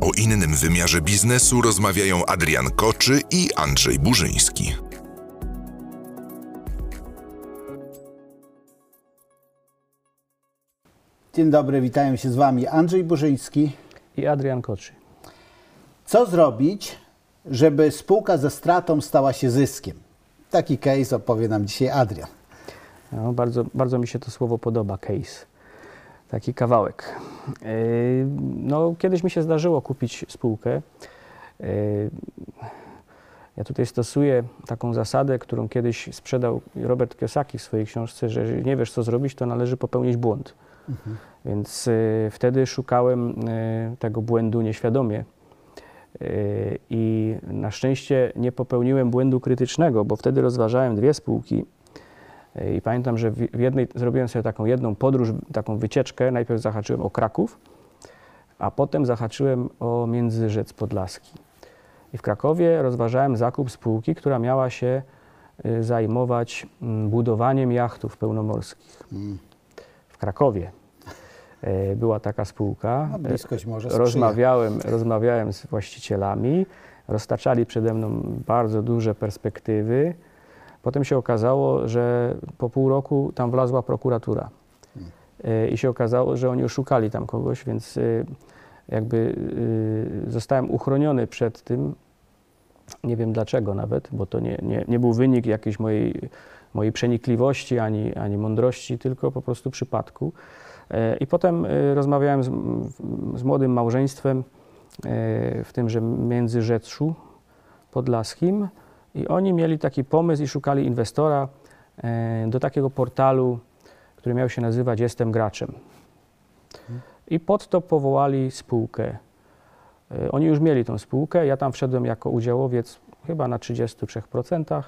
O innym wymiarze biznesu rozmawiają Adrian Koczy i Andrzej Burzyński. Dzień dobry, witają się z Wami Andrzej Burzyński. i Adrian Koczy. Co zrobić, żeby spółka ze stratą stała się zyskiem? Taki case opowie nam dzisiaj Adrian. No, bardzo, bardzo mi się to słowo podoba, case. Taki kawałek. Yy, No, kiedyś mi się zdarzyło kupić spółkę. Yy, Ja tutaj stosuję taką zasadę, którą kiedyś sprzedał Robert Kiyosaki w swojej książce, że jeżeli nie wiesz, co zrobić, to należy popełnić błąd. Więc yy, wtedy szukałem yy, tego błędu nieświadomie. Yy, I na szczęście nie popełniłem błędu krytycznego, bo wtedy rozważałem dwie spółki. I pamiętam, że w jednej zrobiłem sobie taką jedną podróż, taką wycieczkę. Najpierw zahaczyłem o Kraków, a potem zahaczyłem o Międzyrzec Podlaski. I w Krakowie rozważałem zakup spółki, która miała się y, zajmować mm, budowaniem jachtów pełnomorskich. W Krakowie y, była taka spółka. No, bliskość może sprzyja. Rozmawiałem, rozmawiałem z właścicielami, roztaczali przede mną bardzo duże perspektywy. Potem się okazało, że po pół roku tam wlazła prokuratura. Y, I się okazało, że oni oszukali tam kogoś, więc y, jakby y, zostałem uchroniony przed tym. Nie wiem dlaczego nawet, bo to nie, nie, nie był wynik jakiejś mojej, mojej przenikliwości ani, ani mądrości, tylko po prostu przypadku. I potem rozmawiałem z, z młodym małżeństwem w tymże Międzyrzeczu Podlaskim i oni mieli taki pomysł i szukali inwestora e, do takiego portalu, który miał się nazywać Jestem Graczem. I pod to powołali spółkę. E, Oni już mieli tą spółkę, ja tam wszedłem jako udziałowiec chyba na 33%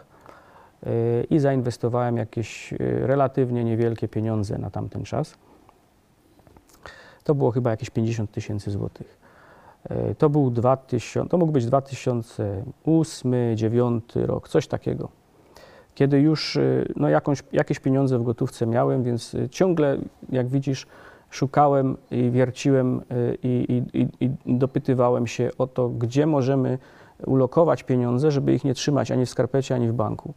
e, i zainwestowałem jakieś relatywnie niewielkie pieniądze na tamten czas. To było chyba jakieś 50 tysięcy złotych. E, To był 2000, to mógł być 2008, 2009 rok, coś takiego. Kiedy już y, no, jakąś, jakieś pieniądze w gotówce miałem, więc y, ciągle, jak widzisz, szukałem i wierciłem i, i, i, i dopytywałem się o to, gdzie możemy ulokować pieniądze, żeby ich nie trzymać ani w skarpecie, ani w banku,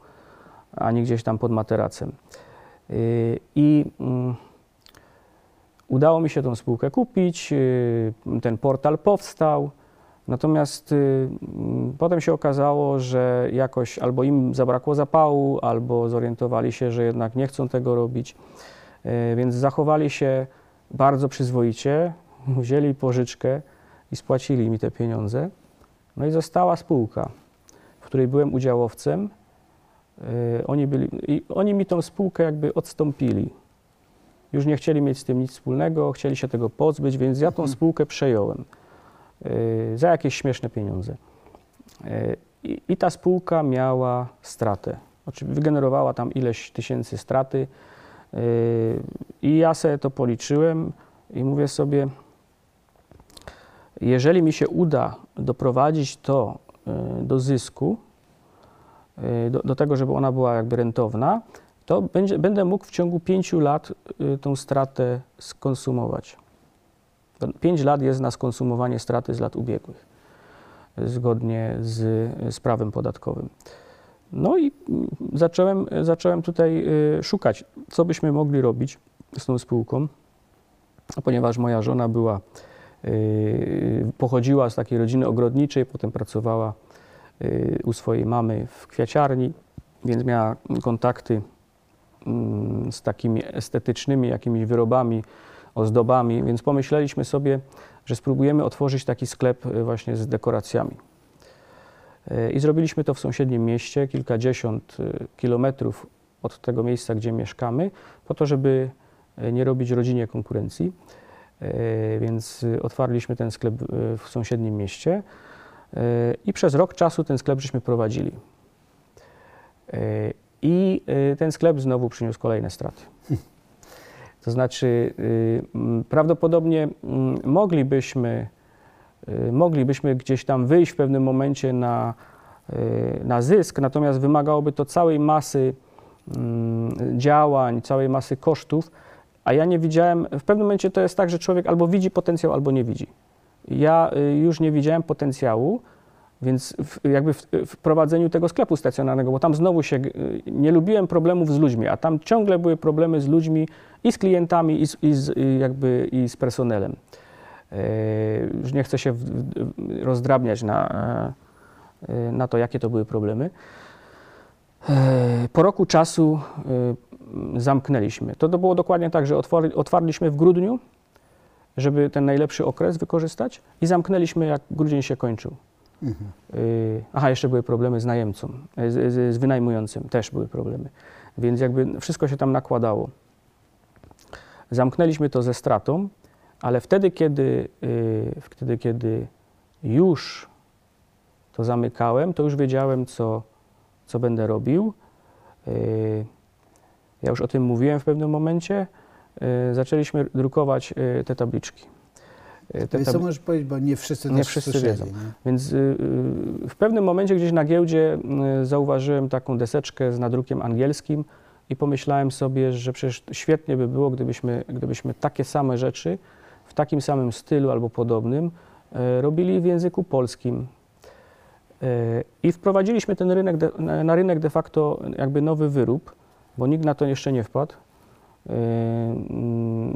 ani gdzieś tam pod materacem. Y, I mm, Udało mi się tą spółkę kupić, y, ten portal powstał. Natomiast y, mm, potem się okazało, że jakoś albo im zabrakło zapału, albo zorientowali się, że jednak nie chcą tego robić. Y, Więc zachowali się bardzo przyzwoicie, wzięli pożyczkę i spłacili mi te pieniądze. No i została spółka, w której byłem udziałowcem. Oni, byli, i oni mi tą spółkę jakby odstąpili już nie chcieli mieć z tym nic wspólnego, chcieli się tego pozbyć, więc ja tą spółkę przejąłem y, za jakieś śmieszne pieniądze. Y, I, ta spółka miała stratę. Oczywiście wygenerowała tam ileś tysięcy straty. y, I ja sobie to policzyłem i mówię sobie, jeżeli mi się uda doprowadzić to do zysku, do, do tego, żeby ona była jakby rentowna, to będzie, będę mógł w ciągu pięciu lat y, tą stratę skonsumować. Pięć lat jest na skonsumowanie straty z lat ubiegłych, zgodnie z, z prawem podatkowym. No i mm, zacząłem, zacząłem tutaj y, szukać, co byśmy mogli robić z tą spółką, ponieważ moja żona była, y, pochodziła z takiej rodziny ogrodniczej, potem pracowała u swojej mamy w kwiaciarni, więc miała kontakty z takimi estetycznymi jakimiś wyrobami, ozdobami, więc pomyśleliśmy sobie, że spróbujemy otworzyć taki sklep y, właśnie z dekoracjami. Y, I zrobiliśmy to w sąsiednim mieście, kilkadziesiąt y, kilometrów od tego miejsca, gdzie mieszkamy, po to, żeby nie robić rodzinie konkurencji. Więc otwarliśmy ten sklep w sąsiednim mieście i przez rok czasu ten sklep żeśmy prowadzili. I y, ten sklep znowu przyniósł kolejne straty. To znaczy, y, prawdopodobnie moglibyśmy, y, moglibyśmy gdzieś tam wyjść w pewnym momencie na, na zysk, natomiast wymagałoby to całej masy mm, działań, całej masy kosztów, a ja nie widziałem, w pewnym momencie to jest tak, że człowiek albo widzi potencjał, albo nie widzi. ja już nie widziałem potencjału, więc w, jakby w, w prowadzeniu tego sklepu stacjonarnego, bo tam znowu się y, nie lubiłem problemów z ludźmi, a tam ciągle były problemy z ludźmi i z klientami, i z, i z, jakby, i z personelem. E, Już nie chcę się rozdrabniać na, e, na to, jakie to były problemy. E, Po roku czasu e, zamknęliśmy. To, to było dokładnie tak, że otwor- otwarliśmy w grudniu, żeby ten najlepszy okres wykorzystać i zamknęliśmy, jak grudzień się kończył. Y, Aha, jeszcze były problemy z najemcą, y, z, z, z wynajmującym, też były problemy. Więc jakby wszystko się tam nakładało. Zamknęliśmy to ze stratą, ale wtedy, kiedy, y, wtedy, kiedy już to zamykałem, to już wiedziałem, co, co będę robił. Ja już o tym mówiłem w pewnym momencie. Zaczęliśmy drukować te tabliczki. Te Więc co możesz powiedzieć, bo nie wszyscy Nie wszyscy słyszeli, wiedzą. nie? Więc y, y, w pewnym momencie gdzieś na giełdzie y, zauważyłem taką deseczkę z nadrukiem angielskim i pomyślałem sobie, że przecież świetnie by było, gdybyśmy, gdybyśmy takie same rzeczy w takim samym stylu albo podobnym y, robili w języku polskim. Y, I wprowadziliśmy ten rynek de, na rynek de facto jakby nowy wyrób, bo nikt na to jeszcze nie wpadł.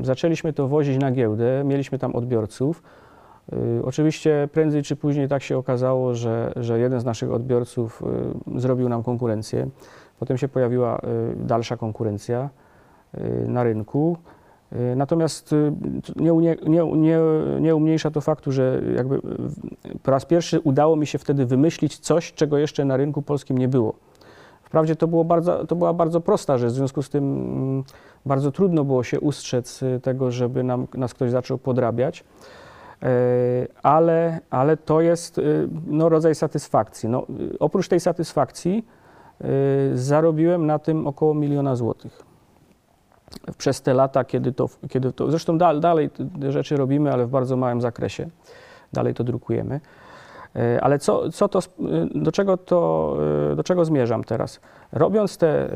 Zaczęliśmy to wozić na giełdę, mieliśmy tam odbiorców. Y, Oczywiście prędzej czy później tak się okazało, że, że jeden z naszych odbiorców y, zrobił nam konkurencję. Potem się pojawiła y, dalsza konkurencja na rynku. Natomiast nie, nie, nie, nie umniejsza to faktu, że jakby po raz pierwszy udało mi się wtedy wymyślić coś, czego jeszcze na rynku polskim nie było. Wprawdzie to, było bardzo, to była bardzo prosta rzecz, w związku z tym mm, bardzo trudno było się ustrzec y, tego, żeby nam, nas ktoś zaczął podrabiać. E, ale, ale to jest y, no, rodzaj satysfakcji. No, y, oprócz tej satysfakcji zarobiłem na tym około miliona złotych. Przez te lata, kiedy to, kiedy to zresztą dal, dalej te rzeczy robimy, ale w bardzo małym zakresie. Dalej to drukujemy. E, Ale co, co to, y, do, czego to, y, do czego zmierzam teraz? Robiąc te,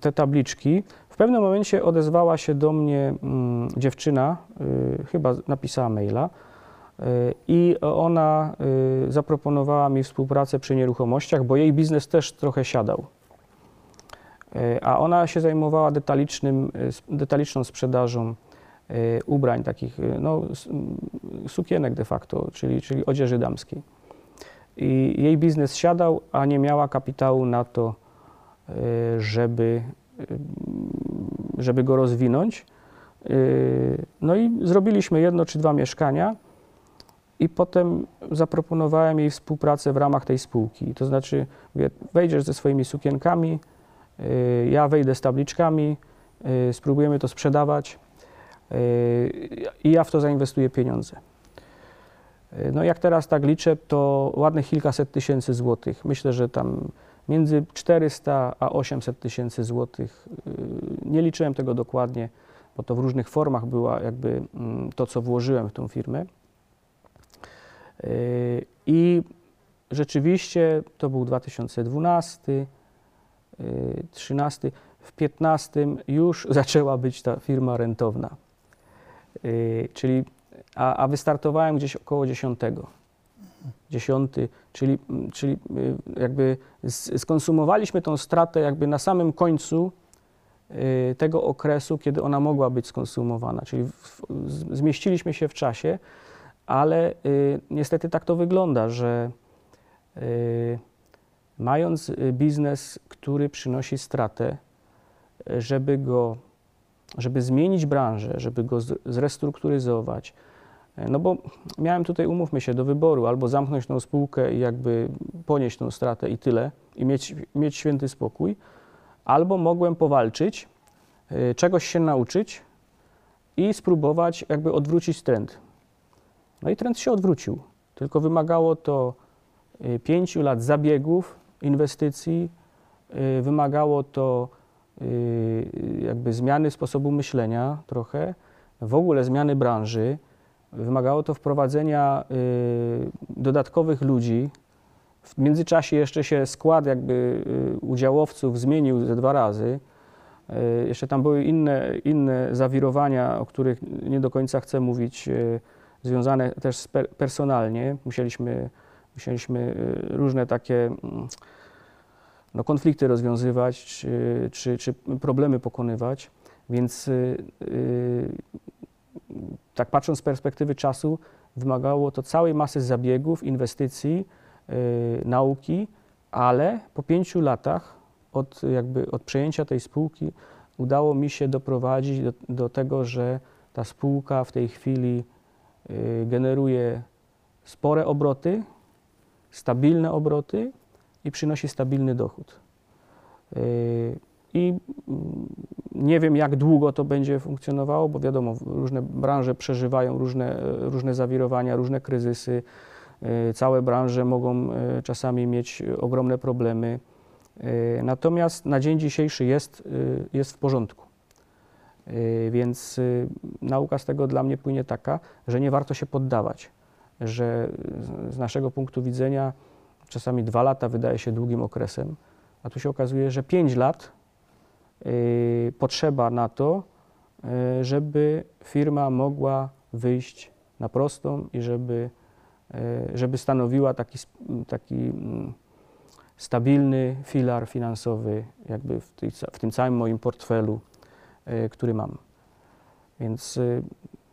te tabliczki, w pewnym momencie odezwała się do mnie mm, dziewczyna, chyba napisała maila, i ona zaproponowała mi współpracę przy nieruchomościach, bo jej biznes też trochę siadał. A ona się zajmowała detalicznym, detaliczną sprzedażą ubrań, takich y, no, sukienek de facto, czyli, czyli odzieży damskiej. I jej biznes siadał, a nie miała kapitału na to, y, żeby, y, żeby go rozwinąć. Y, No i zrobiliśmy jedno czy dwa mieszkania i potem zaproponowałem jej współpracę w ramach tej spółki. To znaczy, wejdziesz ze swoimi sukienkami, y, ja wejdę z tabliczkami, y, spróbujemy to sprzedawać y, i ja w to zainwestuję pieniądze. Y, No jak teraz tak liczę, to ładnych kilkaset tysięcy złotych. Myślę, że tam między 400 a 800 tysięcy złotych. y, Nie liczyłem tego dokładnie, bo to w różnych formach była jakby mm, to, co włożyłem w tą firmę. I rzeczywiście to był 2012, y, 13. W 15 już zaczęła być ta firma rentowna. Y, Czyli, a, a wystartowałem gdzieś około 10. 10, czyli, mm, czyli y, jakby skonsumowaliśmy tą stratę jakby na samym końcu y, tego okresu, kiedy ona mogła być skonsumowana, czyli w, zmieściliśmy się w czasie, ale niestety tak to wygląda, że mając biznes, który przynosi stratę, żeby go, żeby zmienić branżę, żeby go zrestrukturyzować, y, no bo miałem tutaj, umówmy się, do wyboru albo zamknąć tą spółkę i jakby ponieść tą stratę i tyle, i mieć, mieć święty spokój, albo mogłem powalczyć, y, czegoś się nauczyć i spróbować jakby odwrócić trend. No i trend się odwrócił, tylko wymagało to y, pięciu lat zabiegów, inwestycji, wymagało to jakby zmiany sposobu myślenia trochę, w ogóle zmiany branży, wymagało to wprowadzenia y, dodatkowych ludzi. W międzyczasie jeszcze się skład jakby y, udziałowców zmienił ze dwa razy. Y, Jeszcze tam były inne, inne zawirowania, o których nie do końca chcę mówić y, związane też personalnie. Musieliśmy, musieliśmy y, różne takie mm, no, konflikty rozwiązywać, czy, czy, czy problemy pokonywać. Więc y, y, tak patrząc z perspektywy czasu, wymagało to całej masy zabiegów, inwestycji, y, nauki, ale po pięciu latach od, jakby od przejęcia tej spółki udało mi się doprowadzić do, do tego, że ta spółka w tej chwili generuje spore obroty, stabilne obroty i przynosi stabilny dochód. Y, I mm, nie wiem, jak długo to będzie funkcjonowało, bo wiadomo, różne branże przeżywają różne, różne zawirowania, różne kryzysy. Y, Całe branże mogą y, czasami mieć ogromne problemy. Y, Natomiast na dzień dzisiejszy jest, y, jest w porządku. Więc nauka z tego dla mnie płynie taka, że nie warto się poddawać, że z naszego punktu widzenia czasami dwa lata wydaje się długim okresem, a tu się okazuje, że pięć lat y, potrzeba na to, y, żeby firma mogła wyjść na prostą i żeby, y, żeby stanowiła taki, taki stabilny filar finansowy jakby w, tej, w tym całym moim portfelu, y, który mam. Więc y,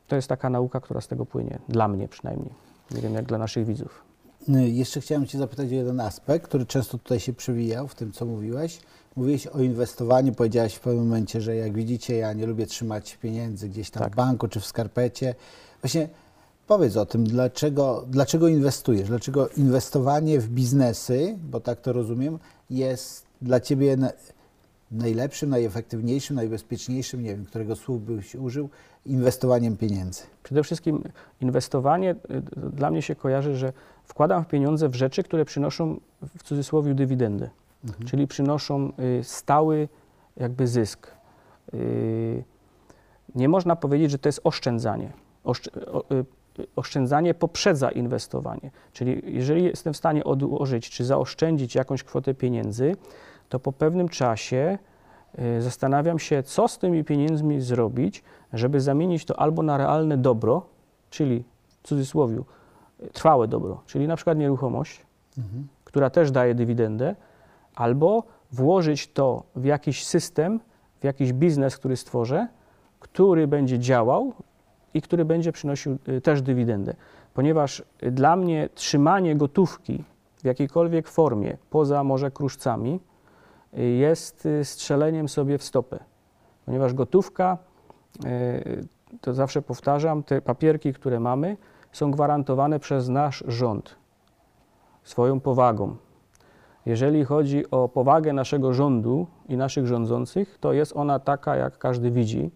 to jest taka nauka, która z tego płynie, dla mnie przynajmniej. Nie wiem jak dla naszych widzów. Y, Jeszcze chciałem Cię zapytać o jeden aspekt, który często tutaj się przewijał w tym, co mówiłeś. Mówiłeś o inwestowaniu, powiedziałeś w pewnym momencie, że jak widzicie, ja nie lubię trzymać pieniędzy gdzieś tam Tak. w banku czy w skarpecie. Właśnie powiedz o tym, dlaczego, dlaczego inwestujesz? Dlaczego inwestowanie w biznesy, bo tak to rozumiem, jest dla Ciebie na, najlepszym, najefektywniejszym, najbezpieczniejszym, nie wiem, którego słów byś użył, inwestowaniem pieniędzy. Przede wszystkim inwestowanie y, dla mnie się kojarzy, że wkładam pieniądze w rzeczy, które przynoszą w cudzysłowie dywidendy, czyli przynoszą y, stały jakby zysk. Y, Nie można powiedzieć, że to jest oszczędzanie. Oszcz- y, Oszczędzanie poprzedza inwestowanie. Czyli jeżeli jestem w stanie odłożyć czy zaoszczędzić jakąś kwotę pieniędzy, to po pewnym czasie zastanawiam się, co z tymi pieniędzmi zrobić, żeby zamienić to albo na realne dobro, czyli w cudzysłowie trwałe dobro, czyli na przykład nieruchomość, która też daje dywidendę, albo włożyć to w jakiś system, w jakiś biznes, który stworzę, który będzie działał i który będzie przynosił y, też dywidendę. Ponieważ y, dla mnie trzymanie gotówki w jakiejkolwiek formie, poza może kruszcami, y, jest strzeleniem sobie w stopę. Ponieważ gotówka, to zawsze powtarzam, te papierki, które mamy, są gwarantowane przez nasz rząd swoją powagą. Jeżeli chodzi o powagę naszego rządu i naszych rządzących, to jest ona taka, jak każdy widzi.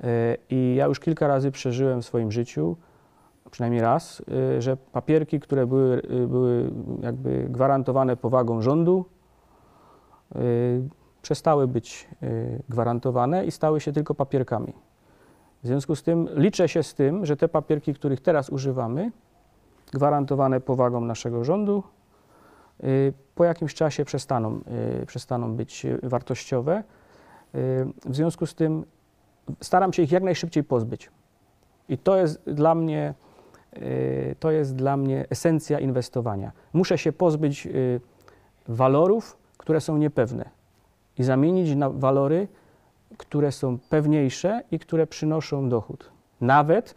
E, I ja już kilka razy przeżyłem w swoim życiu, przynajmniej raz, e, że papierki, które były, e, były jakby gwarantowane powagą rządu, przestały być gwarantowane i stały się tylko papierkami. W związku z tym liczę się z tym, że te papierki, których teraz używamy, gwarantowane powagą naszego rządu, y, po jakimś czasie przestaną, y, przestaną być y, wartościowe. W związku z tym staram się ich jak najszybciej pozbyć. I to jest dla mnie, to jest dla mnie esencja inwestowania. Muszę się pozbyć walorów, które są niepewne i zamienić na walory, które są pewniejsze i które przynoszą dochód. Nawet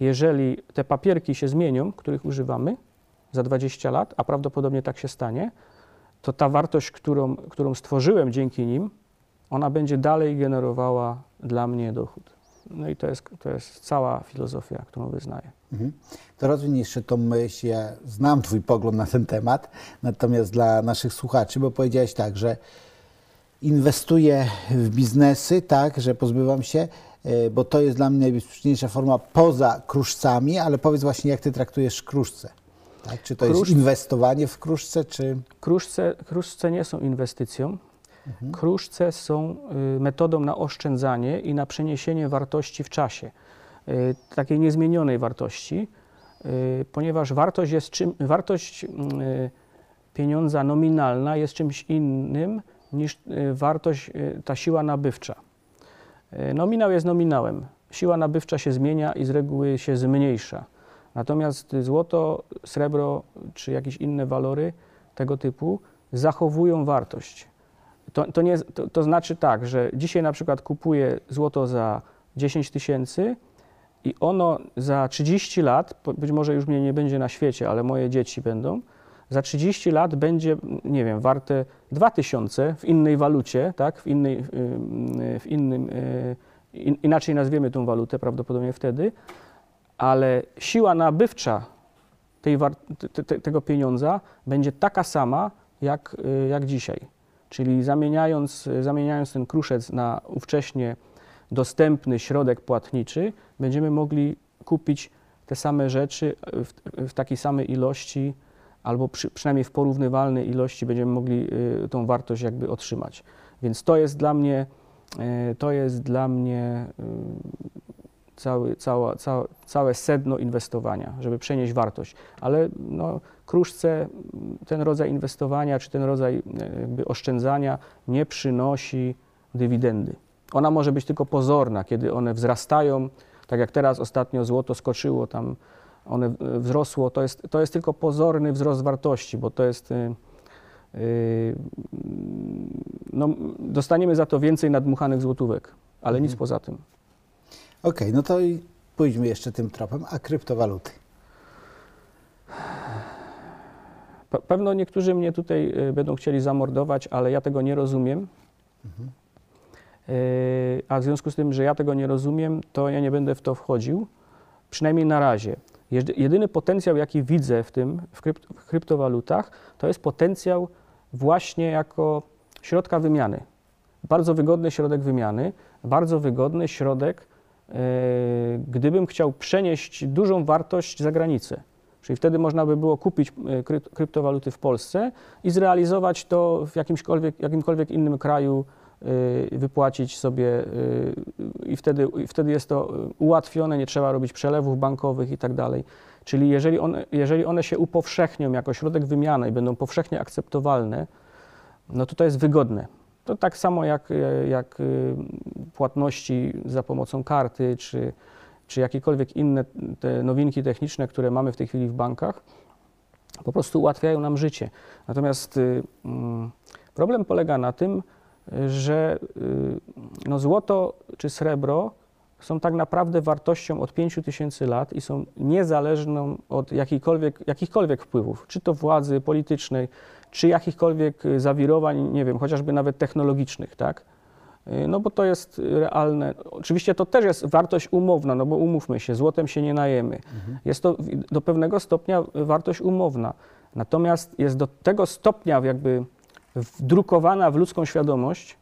jeżeli te papierki się zmienią, których używamy za 20 lat, a prawdopodobnie tak się stanie, to ta wartość, którą, którą stworzyłem dzięki nim, ona będzie dalej generowała dla mnie dochód. No i to jest, to jest cała filozofia, którą wyznaję. Mhm. To rozwiń jeszcze tą myśl. Ja znam Twój pogląd na ten temat, natomiast dla naszych słuchaczy, bo powiedziałeś tak, że inwestuję w biznesy, tak, że pozbywam się, e, bo to jest dla mnie najbezpieczniejsza forma poza kruszcami, ale powiedz właśnie, jak Ty traktujesz kruszce. Tak? Czy to jest inwestowanie w kruszce, czy... Kruszce, kruszce nie są inwestycją. Kruszce są y, metodą na oszczędzanie i na przeniesienie wartości w czasie, y, takiej niezmienionej wartości, y, ponieważ wartość, jest czym, wartość y, pieniądza nominalna jest czymś innym niż y, wartość, y, ta siła nabywcza. Y, Nominał jest nominałem. Siła nabywcza się zmienia i z reguły się zmniejsza. Natomiast złoto, srebro czy jakieś inne walory tego typu zachowują wartość. To, to, nie, to, to znaczy tak, że dzisiaj na przykład kupuję złoto za 10 tysięcy i ono za 30 lat, być może już mnie nie będzie na świecie, ale moje dzieci będą, za 30 lat będzie, nie wiem, warte 2000 w innej walucie, tak, w, innej, w innym, in, inaczej nazwiemy tą walutę prawdopodobnie wtedy, ale siła nabywcza tej te, te, tego pieniądza będzie taka sama jak, y, jak dzisiaj. Czyli zamieniając, zamieniając ten kruszec na ówcześnie dostępny środek płatniczy, będziemy mogli kupić te same rzeczy w, w takiej samej ilości, albo przy, przynajmniej w porównywalnej ilości będziemy mogli y, tą wartość jakby otrzymać. Więc to jest dla mnie, y, to jest dla mnie y, cały, cała, cała, całe sedno inwestowania, żeby przenieść wartość. Ale no, kruszce ten rodzaj inwestowania czy ten rodzaj jakby oszczędzania nie przynosi dywidendy. Ona może być tylko pozorna, kiedy one wzrastają, tak jak teraz ostatnio złoto skoczyło, tam one wzrosło, to jest, to jest tylko pozorny wzrost wartości, bo to jest, y, y, no, dostaniemy za to więcej nadmuchanych złotówek, ale nic poza tym. Okej, no to i pójdźmy jeszcze tym tropem. A kryptowaluty? Pe- Pewno niektórzy mnie tutaj y, będą chcieli zamordować, ale ja tego nie rozumiem. Y, A w związku z tym, że ja tego nie rozumiem, to ja nie będę w to wchodził, przynajmniej na razie. Jedyny potencjał, jaki widzę w tym, w, krypt, w kryptowalutach, to jest potencjał właśnie jako środka wymiany. Bardzo wygodny środek wymiany, bardzo wygodny środek, y, gdybym chciał przenieść dużą wartość za granicę. Czyli wtedy można by było kupić kryp- kryptowaluty w Polsce i zrealizować to w jakimkolwiek, innym kraju, wypłacić sobie y, i wtedy, wtedy jest to y, ułatwione, nie trzeba robić przelewów bankowych i tak dalej. Czyli jeżeli one, jeżeli one się upowszechnią jako środek wymiany i będą powszechnie akceptowalne, no to to jest wygodne. To tak samo jak, e, jak y, płatności za pomocą karty, czy, czy jakiekolwiek inne te nowinki techniczne, które mamy w tej chwili w bankach, po prostu ułatwiają nam życie. Natomiast y, mm, problem polega na tym, y, że y, no złoto czy srebro są tak naprawdę wartością od 5 tysięcy lat i są niezależną od jakichkolwiek, jakichkolwiek wpływów, czy to władzy politycznej, czy jakichkolwiek zawirowań, nie wiem, chociażby nawet technologicznych, tak? Y, No bo to jest realne. Oczywiście to też jest wartość umowna, no bo umówmy się, złotem się nie najemy. Jest to do pewnego stopnia wartość umowna. Natomiast jest do tego stopnia jakby wdrukowana w ludzką świadomość,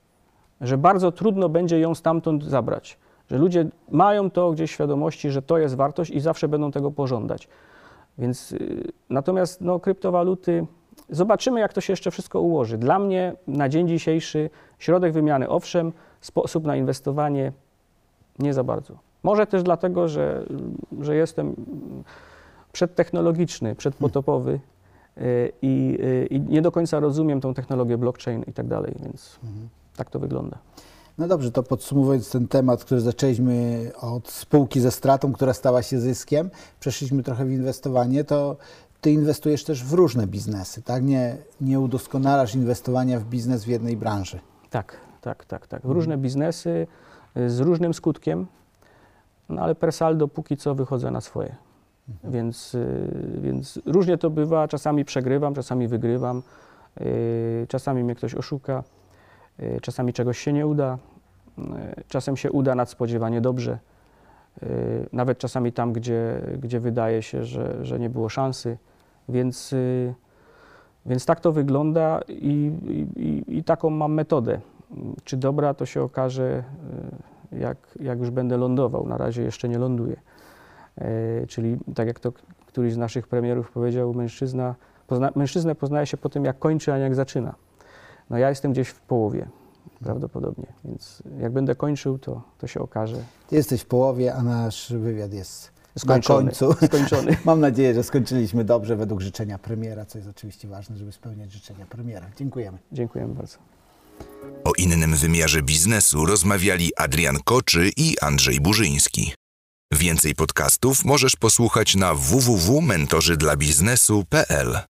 że bardzo trudno będzie ją stamtąd zabrać. Że ludzie mają to gdzieś w świadomości, że to jest wartość i zawsze będą tego pożądać. Więc y, natomiast no, kryptowaluty, zobaczymy, jak to się jeszcze wszystko ułoży. Dla mnie na dzień dzisiejszy środek wymiany, owszem, sposób na inwestowanie nie za bardzo. Może też dlatego, że, że jestem przedtechnologiczny, przedpotopowy i, y, i nie do końca rozumiem tą technologię blockchain i tak dalej, więc tak to wygląda. No dobrze, to podsumowując ten temat, który zaczęliśmy od spółki ze stratą, która stała się zyskiem, przeszliśmy trochę w inwestowanie, to ty inwestujesz też w różne biznesy, tak? Nie, nie udoskonalasz inwestowania w biznes w jednej branży. Tak, tak, tak, tak. W różne biznesy y, z różnym skutkiem, no ale per saldo póki co wychodzę na swoje. Więc, y, więc różnie to bywa. Czasami przegrywam, czasami wygrywam, y, czasami mnie ktoś oszuka, y, czasami czegoś się nie uda, czasem się uda nadspodziewanie dobrze. Nawet czasami tam, gdzie, gdzie wydaje się, że, że nie było szansy. Więc, więc tak to wygląda i, i, i- taką mam metodę. Czy dobra, to się okaże, jak, jak już będę lądował. Na razie jeszcze nie ląduję. E, Czyli tak jak to któryś z naszych premierów powiedział, mężczyzna, pozna, mężczyznę poznaje się po tym, jak kończy, a nie jak zaczyna. No ja jestem gdzieś w połowie prawdopodobnie, więc jak będę kończył, to, to się okaże. Ty jesteś w połowie, a nasz wywiad jest Skończony. na końcu. Skończony. Mam nadzieję, że skończyliśmy dobrze według życzenia premiera, co jest oczywiście ważne, żeby spełniać życzenia premiera. Dziękujemy. Dziękuję bardzo. O innym wymiarze biznesu rozmawiali Adrian Koczy i Andrzej Burzyński. Więcej podcastów możesz posłuchać na www.mentorzydlabiznesu.pl.